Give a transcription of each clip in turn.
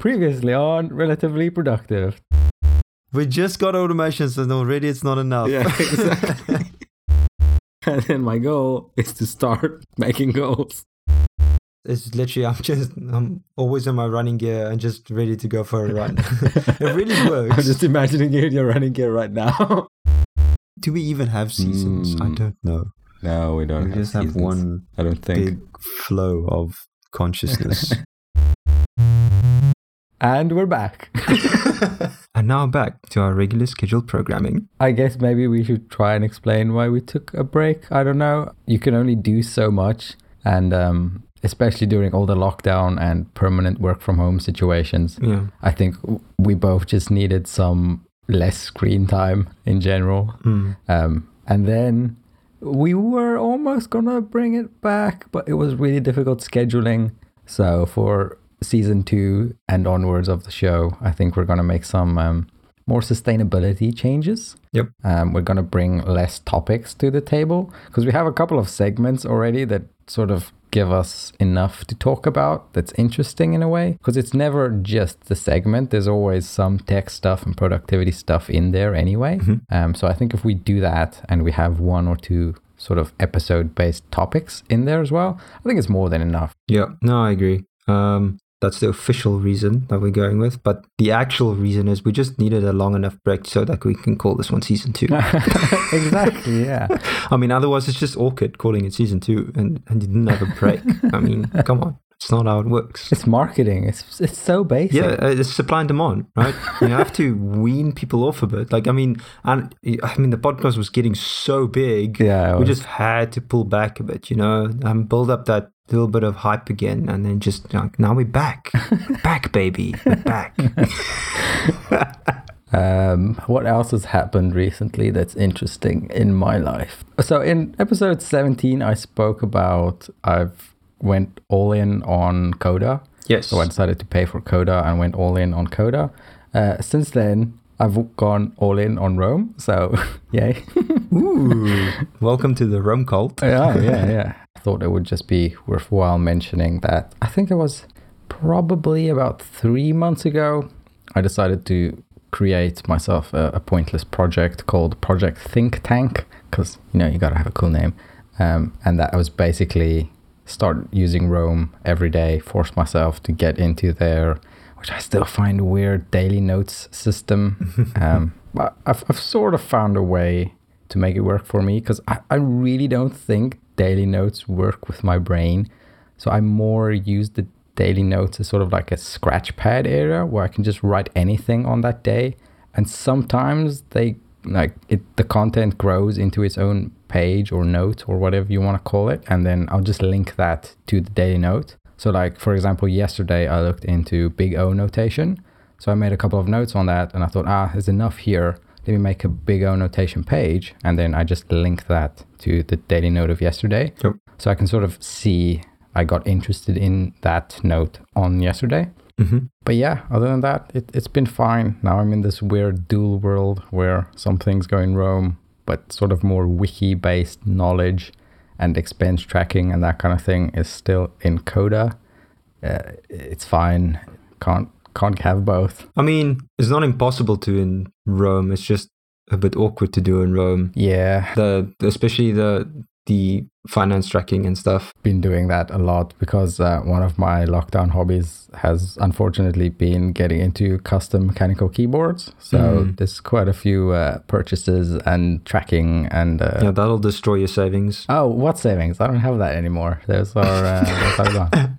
Previously on Relatively Productive. We just got automations and already it's not enough. Yeah, exactly. and then my goal is to start making goals. It's literally I'm just I'm always in my running gear and just ready to go for a run. it really works. I'm just imagining you in your running gear right now. Do we even have seasons? I Mm. don't know. No, we don't. We just have one I don't think. big flow of consciousness. And we're back. and now back to our regular scheduled programming. I guess maybe we should try and explain why we took a break. I don't know. You can only do so much, and um, especially during all the lockdown and permanent work from home situations, Yeah. I think we both just needed some less screen time in general. Mm. Um, and then we were almost gonna bring it back, but it was really difficult scheduling. So for season two and onwards of the show, I think we're gonna make some um, more sustainability changes. Yep. Um, we're gonna bring less topics to the table because we have a couple of segments already that sort of give us enough to talk about that's interesting in a way because it's never just the segment there's always some tech stuff and productivity stuff in there anyway Mhm. um, so i think if we do that and we have one or two sort of episode based topics in there as well i think it's more than enough Yeah. No, I agree. Um, that's the official reason that we're going with. But the actual reason is we just needed a long enough break so that we can call this one season two. exactly yeah I mean, otherwise it's just awkward calling it season two and, and you didn't have a break. I mean, come on. It's not how it works. it's marketing it's it's so basic Yeah, uh, it's supply and demand, right? You have to wean people off a bit. Like, I mean, and I mean, the podcast was getting so big. yeah we just had to pull back a bit, you know, and build up that little bit of hype again, and then just like now we're back, back, baby, we're back. Um, what else has happened recently that's interesting in my life? So in episode 17, I spoke about I've went all in on Coda. Yes. So I decided to pay for Coda and went all in on Coda. Uh, since then, I've gone all in on Roam. So yay. Ooh, welcome to the Roam cult. yeah, yeah, yeah. I thought it would just be worthwhile mentioning that. I think it was probably about three months ago. I decided to create myself a, a pointless project called Project Think Tank because you know you gotta have a cool name, um, and that was basically start using Roam every day, force myself to get into their, which I still find weird daily notes system. um, but I've, I've sort of found a way to make it work for me because I, I really don't think daily notes work with my brain. So I more use the daily notes as sort of like a scratch pad area where I can just write anything on that day. And sometimes they like it the content grows into its own page or note or whatever you want to call it. And then I'll just link that to the daily note. So like for example, yesterday I looked into big O notation. So I made a couple of notes on that and I thought, ah, there's enough here. Let me make a big O notation page. And then I just link that to the daily note of yesterday. Yep. So I can sort of see I got interested in that note on yesterday. Hmm But yeah, other than that, it, it's been fine. Now I'm in this weird dual world where some things go in Roam, but sort of more wiki based knowledge and expense tracking and that kind of thing is still in Coda. Uh, it's fine. Can't can't have both. I mean, it's not impossible to in Roam. It's just a bit awkward to do in Roam. Yeah, The especially the the finance tracking and stuff. been doing that a lot because uh, one of my lockdown hobbies has unfortunately been getting into custom mechanical keyboards. So Mm. there's quite a few uh, purchases and tracking and. Uh, yeah, that'll destroy your savings. Oh, what savings? I don't have that anymore. Those are, uh, those are gone.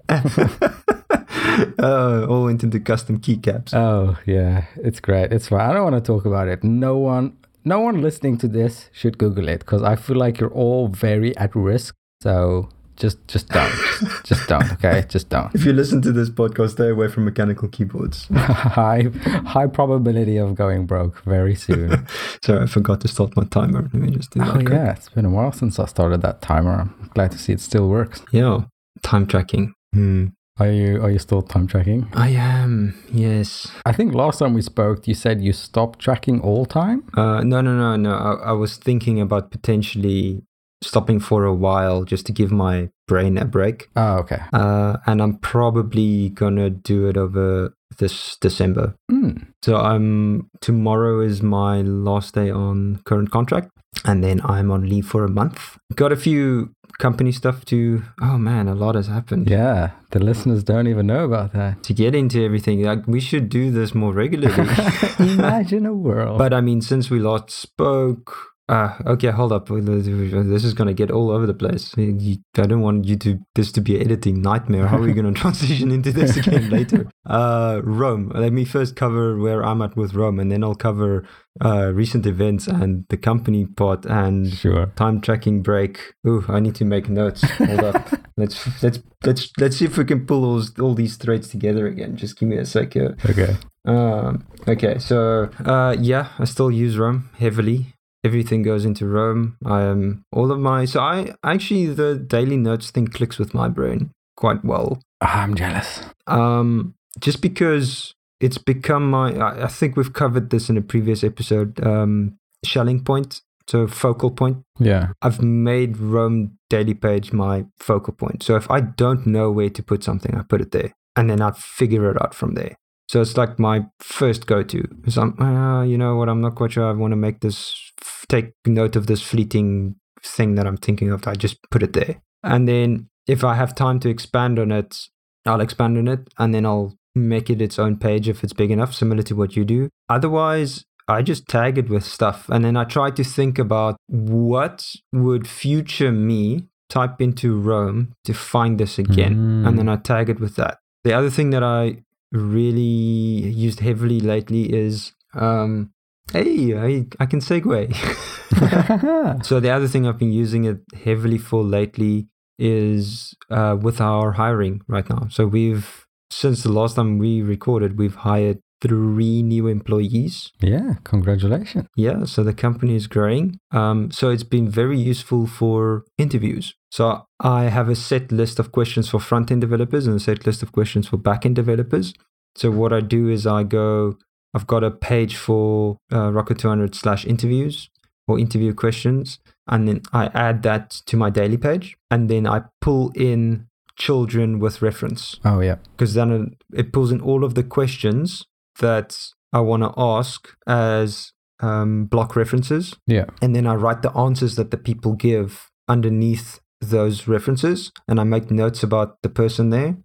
uh, all into custom keycaps. Oh yeah, it's great. It's fine. I don't want to talk about it. No one, no one listening to this should Google it because I feel like you're all very at risk. So just, just don't. just, just don't. Okay, just don't. if you listen to this podcast, stay away from mechanical keyboards. high, high probability of going broke very soon. Sorry, I forgot to start my timer. Let me just do that. oh quick. yeah, it's been a while since I started that timer. I'm glad to see it still works. Yeah. Time tracking. Hmm. Are you, are you still time tracking? I am. Yes. I think last time we spoke, you said you stopped tracking all time. Uh, no, no, no, no. I, I was thinking about potentially stopping for a while just to give my brain a break. Oh, okay. Uh, and I'm probably gonna do it over this December. Mm. So I'm tomorrow is my last day on current contract, and then I'm on leave for a month. Got a few company stuff to. Oh man, a lot has happened. Yeah, the listeners don't even know about that. To get into everything, like we should do this more regularly. Imagine a world. but I mean, since we last spoke, uh, okay, hold up. This is going to get all over the place. I don't want you to this to be an editing nightmare. How are we going to transition into this again later? Uh, Roam. Let me first cover where I'm at with Roam, and then I'll cover uh, recent events and the company part and sure. time tracking break. Ooh, I need to make notes. Hold up. let's let's let's let's see if we can pull all all these threads together again. Just give me a sec here. Okay. Um, okay, so uh, yeah, I still use Roam heavily everything goes into Roam. I am all of my so I actually the daily notes thing clicks with my brain quite well. I'm jealous. Um, just because it's become my I, I think we've covered this in a previous episode. Um, Schelling point, so focal point. Yeah. I've made Roam daily page my focal point. So if I don't know where to put something, I put it there, and then I figure it out from there. So it's like my first go-to. Because I'm, uh, you know what? I'm not quite sure. I want to make this, take note of this fleeting thing that I'm thinking of. I just put it there, and then if I have time to expand on it, I'll expand on it, and then I'll make it its own page if it's big enough, similar to what you do. Otherwise, I just tag it with stuff, and then I try to think about what would future me type into Roam to find this again, Mm. and then I tag it with that. The other thing that I really used heavily lately is um hey I, I can segue. So the other thing i've been using it heavily for lately is uh, with our hiring right now. So we've since the last time we recorded we've hired three new employees. Yeah, congratulations. yeah so the company is growing. Um, so it's been very useful for interviews. So i have a set list of questions for front-end developers and a set list of questions for back-end developers. So what i do is i go i've got a page for uh, rocket 200 slash interviews or interview questions and then i add that to my daily page and then i pull in children with reference. Oh, yeah. because then it pulls in all of the questions that I want to ask as um, block references. Yeah. And then I write the answers that the people give underneath those references and I make notes about the person there.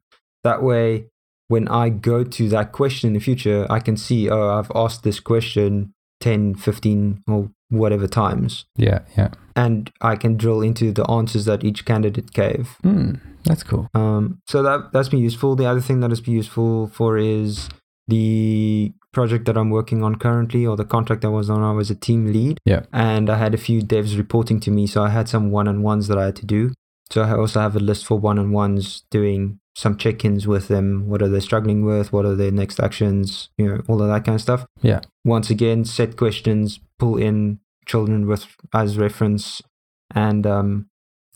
That way, when I go to that question in the future, I can see, oh, I've asked this question 10, 15, or whatever times. Yeah, yeah. And I can drill into the answers that each candidate gave. Hmm, that's cool. Um, so that that's been useful. The other thing that has been useful for is the project that I'm working on currently, or the contract I was on. I was a team lead, Yeah. and I had a few devs reporting to me, so I had some one-on-ones that I had to do. So I also have a list for one-on-ones, doing some check-ins with them. What are they struggling with? What are their next actions? You know, all of that kind of stuff. Yeah. Once again, set questions, pull in children with as reference, and um,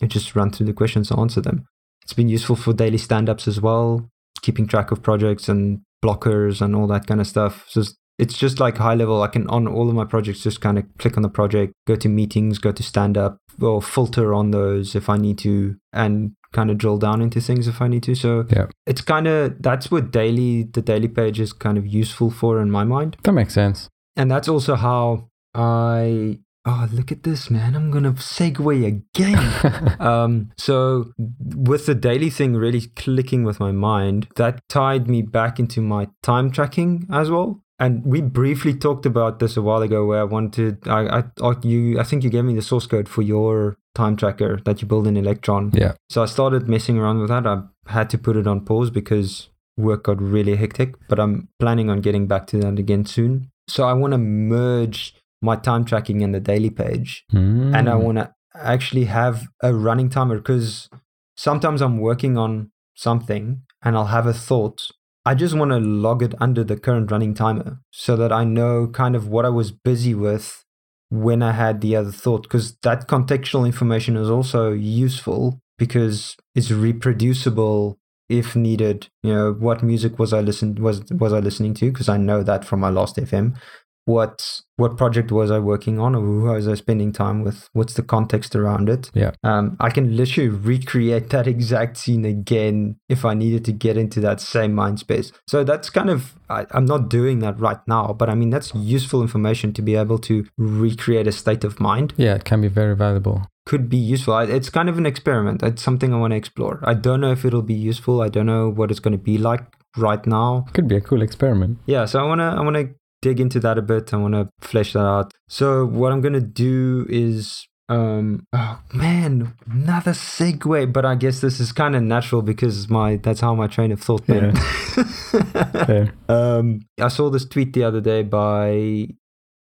just run through the questions and answer them. It's been useful for daily stand-ups as well, keeping track of projects and blockers and all that kind of stuff. So it's- just like high level. I can on all of my projects just kind of click on the project, go to meetings, go to stand up, or filter on those if I need to, and kind of drill down into things if I need to. So Yeah. it's kind of that's what daily the daily page is kind of useful for in my mind That makes sense. and that's also how I. Oh, look at this, man! I'm gonna segue again. um, so with the daily thing really clicking with my mind, that tied me back into my time tracking as well. And we briefly talked about this a while ago, where I wanted, I, I, I- you, I think you gave me the source code for your time tracker that you build in Electron. yeah. So I started messing around with that. I had to put it on pause because work got really hectic, but I'm planning on getting back to that again soon. So I want to merge my time tracking in the daily page Hmm. and I want to actually have a running timer because sometimes I'm working on something and I'll have a thought. I just want to log it under the current running timer so that I know kind of what I was busy with when I had the other thought because that contextual information is also useful because it's reproducible if needed. You know, what music was I listen was was I listening to because I know that from my last FM. What what project was I working on or who was I spending time with? What's the context around it? Yeah. Um, I can literally recreate that exact scene again if I needed to get into that same mind space. So that's kind of I, I'm not doing that right now, but I mean that's useful information to be able to recreate a state of mind. Yeah, it can be very valuable. Could be useful. It's kind of an experiment. It's something I want to explore. I don't know if it'll be useful. I don't know what it's going to be like right now. Could be a cool experiment. Yeah, so I want to I want to dig into that a bit. I want to flesh that out. So what I'm going to do is um oh man, another segue, but I guess this is kind of natural because my that's how my train of thought went. Fair. um I saw this tweet the other day by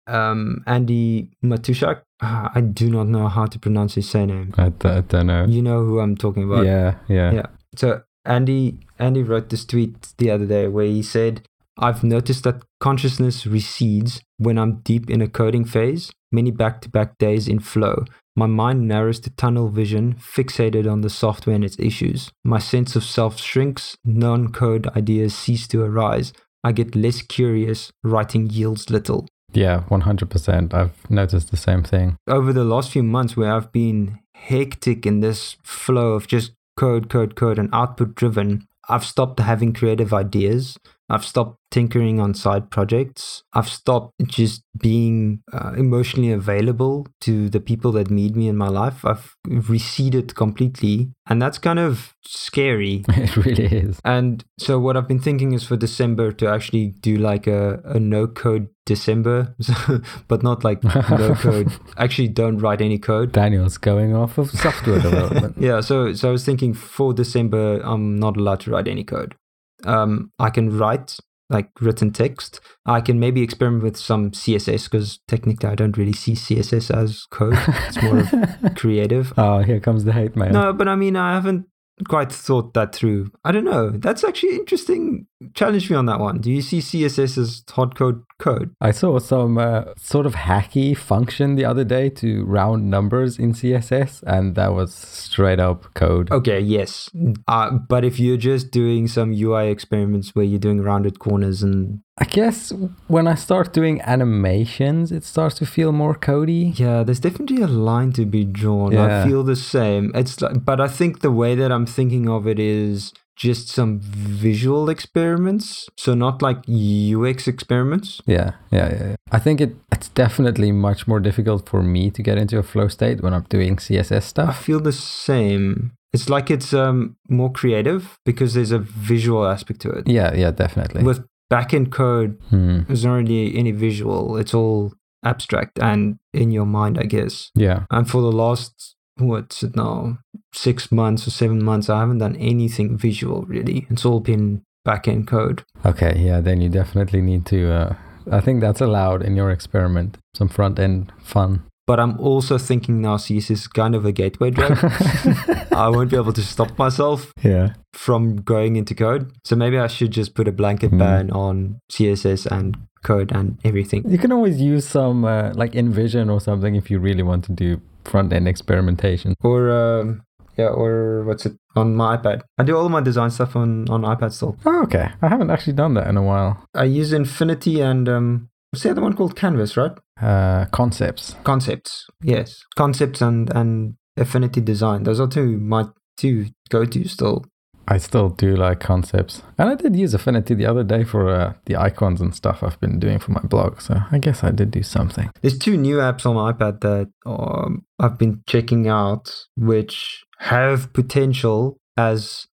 um Andy Matuschak. Ah, I do not know how to pronounce his surname. I, d- I don't know. You know who I'm talking about. yeah, yeah, Yeah. So Andy Andy wrote this tweet the other day where he said, "I've noticed that consciousness recedes when I'm deep in a coding phase, many back-to-back days in flow. My mind narrows to tunnel vision, fixated on the software and its issues. My sense of self shrinks, non-code ideas cease to arise. I get less curious, writing yields little." Yeah, 100%. I've noticed the same thing. over the last few months where I've been hectic in this flow of just code, code, code, and output driven, I've stopped having creative ideas. I've stopped tinkering on side projects. I've stopped just being uh, emotionally available to the people that need me in my life. I've receded completely. And that's kind of scary. It really is. And so what I've been thinking is for December to actually do like a, a no code December, but not like no code. Actually, don't write any code. Daniel's going off of software development. Yeah. So so I was thinking for December, I'm not allowed to write any code. Um, I can write like written text. I can maybe experiment with some CSS because technically I don't really see CSS as code. It's more of creative. Oh, here comes the hate mail. No, but I mean, I haven't quite thought that through. I don't know. That's actually interesting. Challenge me on that one. Do you see CSS as hard code code? I saw some uh, sort of hacky function the other day to round numbers in CSS, and that was straight up code. Okay, yes. Uh, but if you're just doing some UI experiments where you're doing rounded corners and I guess when I start doing animations, it starts to feel more Cody. yeah, there's definitely a line to be drawn. Yeah. I feel the same. It's like, but I think the way that I'm thinking of it is just some visual experiments. So not like UX experiments. Yeah, yeah, yeah. yeah. I think it it's definitely much more difficult for me to get into a flow state when I'm doing CSS stuff. I feel the same. It's like it's um more creative because there's a visual aspect to it. Yeah, yeah, definitely. With backend code, Hmm. there's not really any visual. It's all abstract and in your mind, I guess. Yeah, And for the last what's it now, six months or seven months, I haven't done anything visual really. It's all been backend code. okay, yeah. Then you definitely need to. Uh, I think that's allowed in your experiment. Some front end fun. But I'm also thinking now CSS is kind of a gateway drug. I won't be able to stop myself yeah, from going into code. So maybe I should just put a blanket Hmm. ban on CSS and code and everything. you can always use some uh, like InVision or something if you really want to do front end experimentation. Or um, yeah, or what's it on my iPad? I do all of my design stuff on on iPad still. Oh, okay. I haven't actually done that in a while. I use Affinity and um, what's the other one called Canvas, right? Uh, concepts. Concepts, yes, concepts and and Affinity Design. Those are two my two go to still. I still do like concepts. And I did use Affinity the other day for uh, the icons and stuff I've been doing for my blog. So I guess I did do something. There's two new apps on my iPad that um, I've been checking out, which have potential as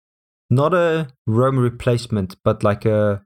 not a Roam replacement, but like a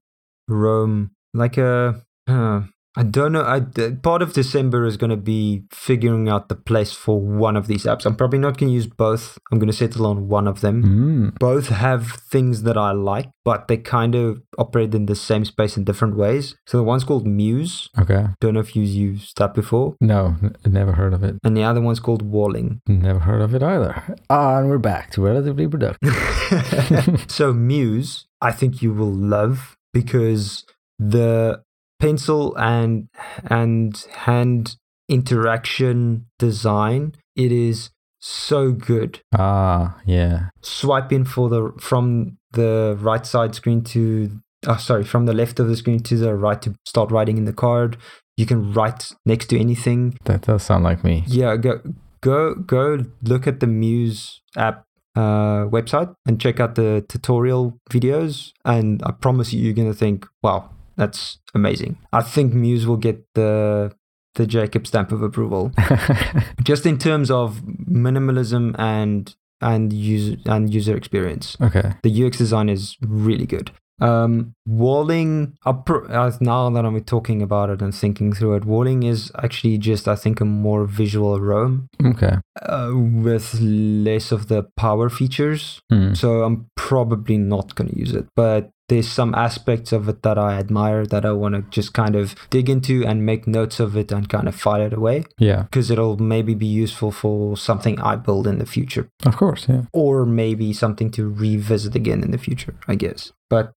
Roam, like a. Uh, I don't know. I, part of December is going to be figuring out the place for one of these apps. I'm probably not going to use both. I'm going to settle on one of them. Mm. Both have things that I like, but they kind of operate in the same space in different ways. So the one's called Muse. Okay. Don't know if you've used that before. No, n- never heard of it. And the other one's called Walling. Never heard of it either. Ah, and we're back to relatively productive. so Muse, I think you will love because the pencil and and hand interaction design it is so good. ah, yeah. Swipe in for the from the right side screen to oh sorry from the left of the screen to the right to start writing in the card you can write next to anything. That does sound like me. Yeah, go go go look at the Muse app uh, website and check out the tutorial videos, and I promise you, you're gonna think, "Wow, that's amazing." I think Muse will get the the Jacob stamp of approval, just in terms of minimalism and and user and user experience. okay. The UX design is really good. Um, Walling, uh, now that I'm talking about it and thinking through it, Walling is actually just, I think, a more visual Roam Okay. uh, with less of the power features. Hmm. So I'm probably not going to use it. But there's some aspects of it that I admire that I want to just kind of dig into and make notes of it and kind of file it away Yeah. because it'll maybe be useful for something I build in the future Of course. Yeah. or maybe something to revisit again in the future, I guess. But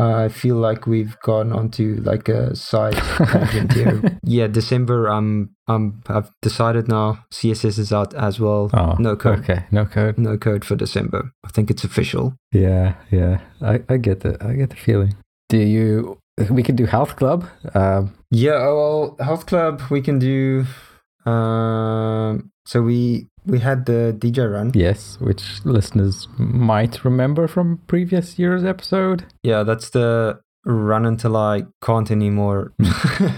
I feel like we've gone onto like a side tangent here. Yeah, December. Um, um, I've decided now. CSS is out as well. Oh. no code. Okay. No code. No code for December. I think it's official. Yeah. Yeah. I, I get the I get the feeling. Do you? We can do health club. Um, Yeah. Oh well, health club. We can do. Um. So we we had the DJ run. yes, which listeners might remember from previous year's episode. Yeah, that's the run until I can't anymore.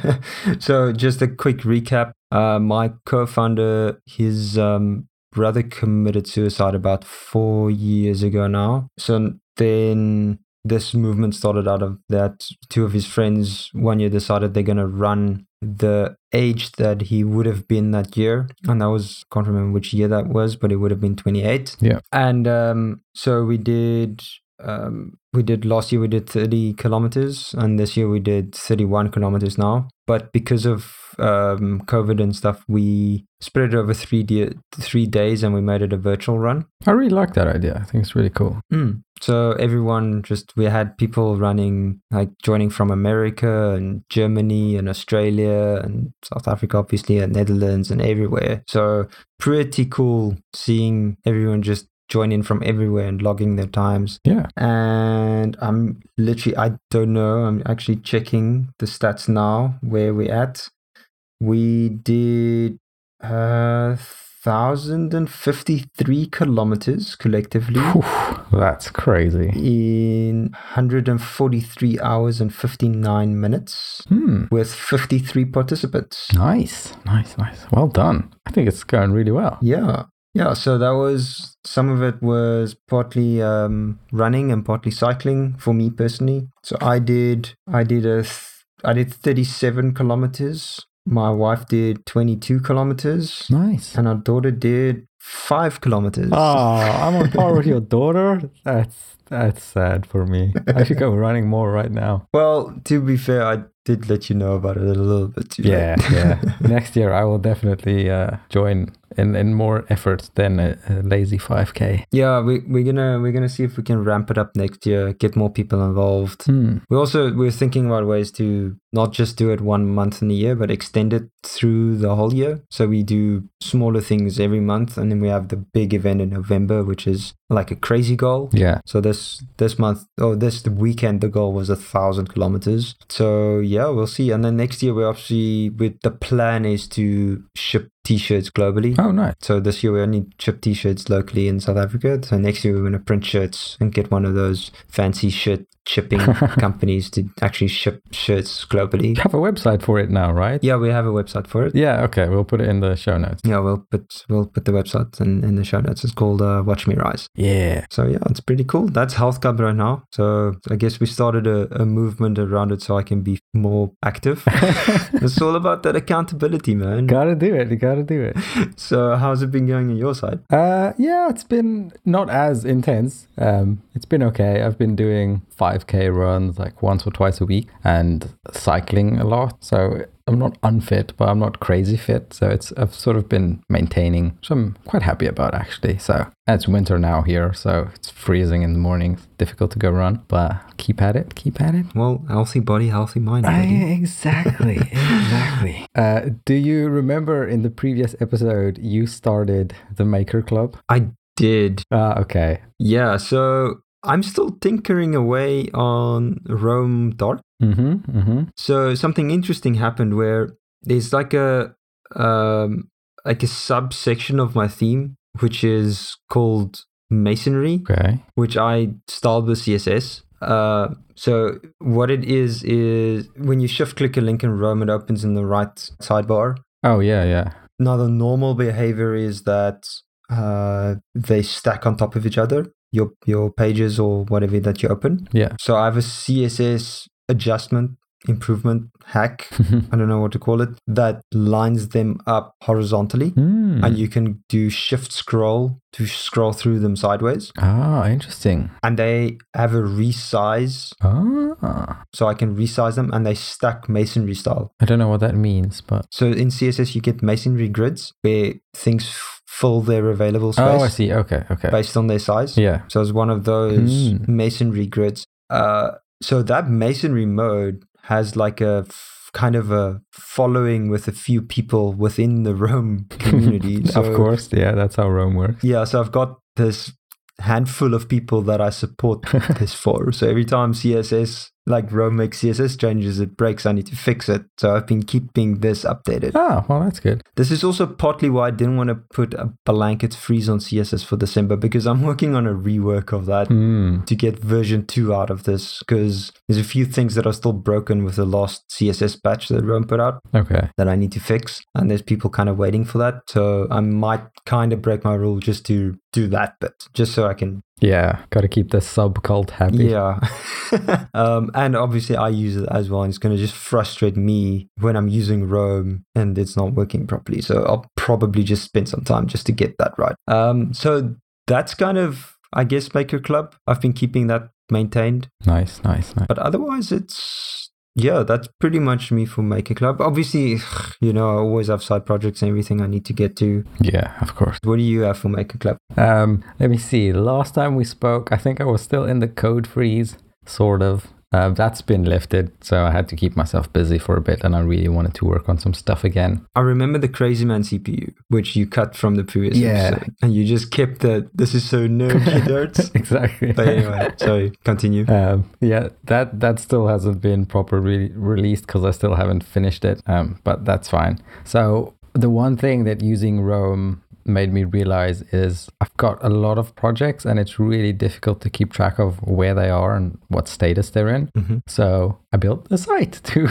so just a quick recap. Uh, my co-founder, his um, brother committed suicide about four years ago now. So then this movement started out of that. Two of his friends one year decided they're gonna run the age that he would have been that year, and that was can't remember which year that was, but it would have been 28. Yeah. And um, so we did um, we did last year we did 30 kilometers and this year we did 31 kilometers now but because of um, covid and stuff we spread it over three, de- three days and we made it a virtual run I really like that idea. I think it's really cool. mm. so everyone just we had people running like joining from america and germany and australia and south africa obviously and netherlands and everywhere so pretty cool seeing everyone just join in from everywhere and logging their times Yeah. and I'm literally I don't know. I'm actually checking the stats now where we're at. We did uh thousand and fifty three kilometers collectively Whew, that's crazy. in 143 hours and 59 minutes Hmm. with 53 participants. Nice. Nice. Nice. Well done. I think it's going really well. Yeah. Yeah, so that was some of it was partly um, running and partly cycling for me personally. So I did I did a th- I did 37 kilometers. My wife did 22 kilometers Nice. and our daughter did 5 kilometers. Oh, I'm on par with your daughter. That's that's sad for me. I should go running more right now. Well, to be fair, I did let you know about it a little bit too. Yeah, yeah. Next year I will definitely uh, join in, in more effort than a, a lazy 5k. Yeah, we we're gonna we're gonna see if we can ramp it up next year, get more people involved. Hmm. We also we're thinking about ways to not just do it one month in a year, but extend it through the whole year. So we do smaller things every month, and then we have the big event in November, which is like a crazy goal. Yeah. So this this month, oh this weekend, the goal was a thousand kilometers. So yeah, we'll see. And then next year, we obviously with the plan is to ship t-shirts globally. Oh, nice. So this year we only ship t-shirts locally in South Africa. So next year we're going to print shirts and get one of those fancy shirt shipping companies to actually ship shirts globally. You have a website for it now, right? Yeah, we have a website for it. Yeah, okay. We'll put it in the show notes. Yeah, we'll put we'll put the website in, in the show notes. It's called uh, Watch Me Rise. Yeah. So yeah, it's pretty cool. That's Health Club right now. So I guess we started a, a movement around it so I can be more active. it's all about that accountability, man. gotta do it. You gotta do it. So how's it been going on your side? Uh, yeah, it's been not as intense. Um, it's been okay. I've been doing 5k runs like once or twice a week and cycling a lot. So I'm not unfit, but I'm not crazy fit. So it's I've sort of been maintaining, which I'm quite happy about actually. So it's winter now here, so it's freezing in the mornings. Difficult to go run, but keep at it. Keep at it. Well, healthy body, healthy mind. I, exactly, exactly. Uh, do you remember in the previous episode you started the Maker Club? I did. Ah, okay. Yeah, so I'm still tinkering away on Roam Dark. Mm-hmm. Mm-hmm. So something interesting happened where there's like a um, like a subsection of my theme which is called masonry, Okay. which I styled with CSS. Uh, so what it is is when you shift click a link in Roam, it opens in the right sidebar. Oh yeah, yeah. Now the normal behavior is that uh, they stack on top of each other. Your your pages or whatever that you open. Yeah. So I have a CSS adjustment improvement hack. I don't know what to call it. That lines them up horizontally, Hmm. and you can do shift scroll to scroll through them sideways. Ah, interesting. And they have a resize, Ah. so I can resize them, and they stack masonry style. I don't know what that means, but So in CSS, you get masonry grids where things f- fill their available space oh, I see. Okay, okay. based on their size. Yeah. So it's one of those Hmm. masonry grids. Uh, so that masonry mode has like a f- kind of a following with a few people within the Roam community. So, of course. Yeah, that's how Roam works. Yeah. So I've got this handful of people that I support this for. So every time CSS, like Roam makes CSS changes, it breaks, I need to fix it. So I've been keeping this updated. Ah, well, that's good. This is also partly why I didn't want to put a blanket freeze on CSS for December because I'm working on a rework of that Hmm. to get version 2 out of this because there's a few things that are still broken with the last CSS patch that Roam put out Okay. that I need to fix. And there's people kind of waiting for that. So I might kind of break my rule just to do that bit, just so I can, Yeah, got to keep the sub cult happy. yeah. um, and obviously, I use it as well. And it's going to just frustrate me when I'm using Roam and it's not working properly. So I'll probably just spend some time just to get that right. Um, so that's kind of, I guess, Maker Club. I've been keeping that maintained. Nice, nice, nice. But otherwise, it's yeah, that's pretty much me for Maker Club. Obviously, you know, I always have side projects and everything I need to get to. Yeah, of course. What do you have for Maker Club? Um, let me see. Last time we spoke, I think I was still in the code freeze, sort of. Uh, that's been lifted, so I had to keep myself busy for a bit, and I really wanted to work on some stuff again. I remember the Crazy Man CPU, which you cut from the previous Yeah. episode, and you just kept the "this is so nerdy" notes. exactly. But anyway, sorry, continue. Um, yeah, that that still hasn't been properly released because I still haven't finished it. Um, but that's fine. So the one thing that using Roam made me realize is I've got a lot of projects and it's really difficult to keep track of where they are and what status they're in. Mhm. So I built a site to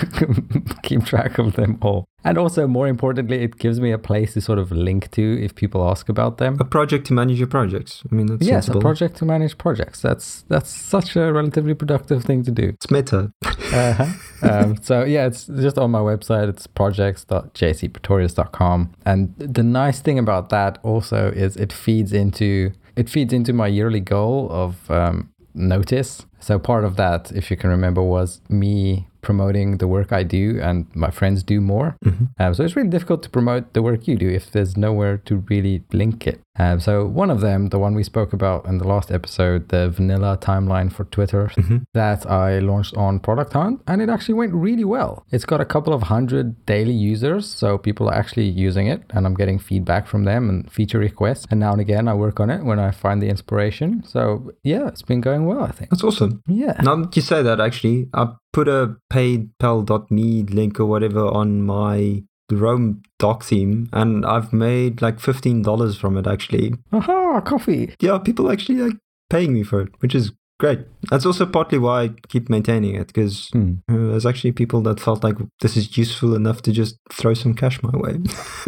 keep track of them all. And also, more importantly, it gives me a place to sort of link to if people ask about them. A project to manage your projects. I mean, that's Yes, sensible. a project to manage projects. That's that's such a relatively productive thing to do. It's meta. Uh-huh. um, so yeah, it's just on my website. It's projects.jcpretorius.com. And the nice thing about that also is it feeds into it feeds into my yearly goal of um, notice. So part of that, if you can remember, was me promoting the work I do and my friends do more. Mhm. Um, so it's really difficult to promote the work you do if there's nowhere to really link it. Um, so one of them, the one we spoke about in the last episode, the vanilla timeline for Twitter, Mhm. that I launched on Product Hunt, and it actually went really well. It's got a couple of hundred daily users, so people are actually using it, and I'm getting feedback from them and feature requests. And now and again, I work on it when I find the inspiration. So yeah, it's been going well, I think. That's awesome. Yeah. Now that you say that, actually, I put a paypal.me link or whatever on my Roam doc theme, and I've made like fifteen dollars from it. Actually, Aha, coffee. yeah, people actually like paying me for it, which is great. That's also partly why I keep maintaining it because Hmm. there's actually people that felt like this is useful enough to just throw some cash my way.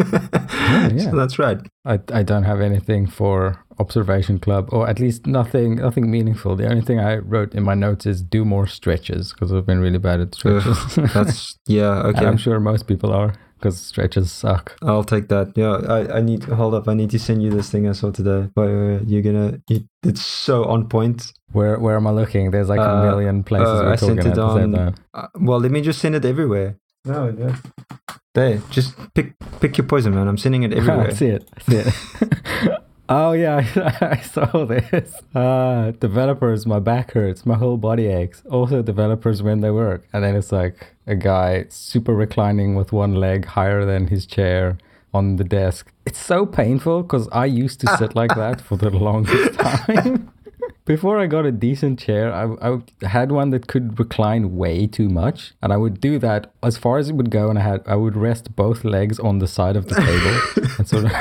yeah. So that's right. I, I don't have anything for observation club or at least nothing nothing meaningful the only thing i wrote in my notes is do more stretches because i've been really bad at stretches That's yeah. and Okay, i'm sure most people are because stretches suck I'll take that. Yeah, I, I need hold up. I need to send you this thing I saw today. Wait, wait, wait. You're gonna. You, it's so on point. where where am i looking there's like Uh, a million places uh, we're I talking sent it on- Uh, well, let me just send it everywhere. No, yeah. There, just pick pick your poison, man. I'm sending it everywhere. I everywhere. see it I see it oh yeah I, I saw this uh developers my back hurts my whole body aches also developers when they work and then it's like a guy super reclining with one leg higher than his chair on the desk it's so painful because i used to sit like that for the longest time before I got a decent chair, I, I had one that could recline way too much, and I would do that as far as it would go, and I had I would rest both legs on the side of the table, and sort of.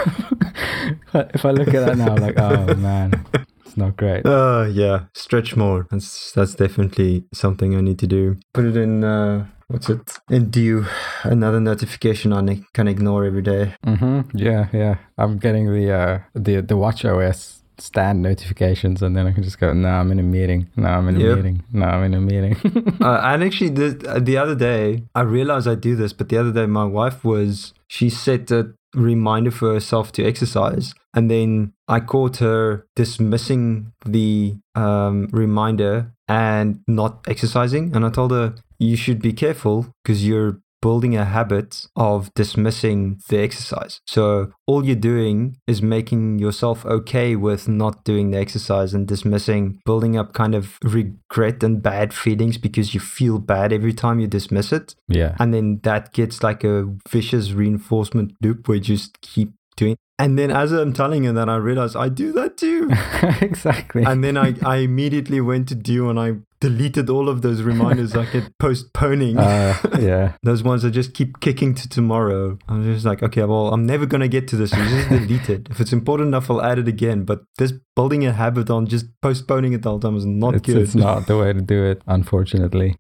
if I look at that now, I'm like, oh man, it's not great. Uh, yeah, stretch more. That's that's definitely something I need to do. Put it in. Uh, what's it? In due. Another notification I ne- can ignore every day. Mm-hmm. Yeah, yeah. I'm getting the uh the the Watch OS stand notifications, and then I can just go, "No, I'm in a meeting. No, I'm in a Yep. meeting. No, I'm in a meeting." uh, and actually, the the other day I realized I do this, but the other day my wife was she set a reminder for herself to exercise, and then I caught her dismissing the um, reminder and not exercising, and I told her you should be careful because you're building a habit of dismissing the exercise. So all you're doing is making yourself okay with not doing the exercise and dismissing, building up kind of regret and bad feelings because you feel bad every time you dismiss it. yeah. And then that gets like a vicious reinforcement loop where you just keep doing. And then as I'm telling you that, I realized I do that too. exactly. and then I, I immediately went to do and I deleted all of those reminders I kept postponing. uh, yeah. Those ones that just keep kicking to tomorrow. I'm just like, okay, well, I'm never gonna get to this. So just delete it. If it's important enough, I'll add it again. But this building a habit on just postponing it all the whole time is not It's, good. it's not the way to do it, unfortunately.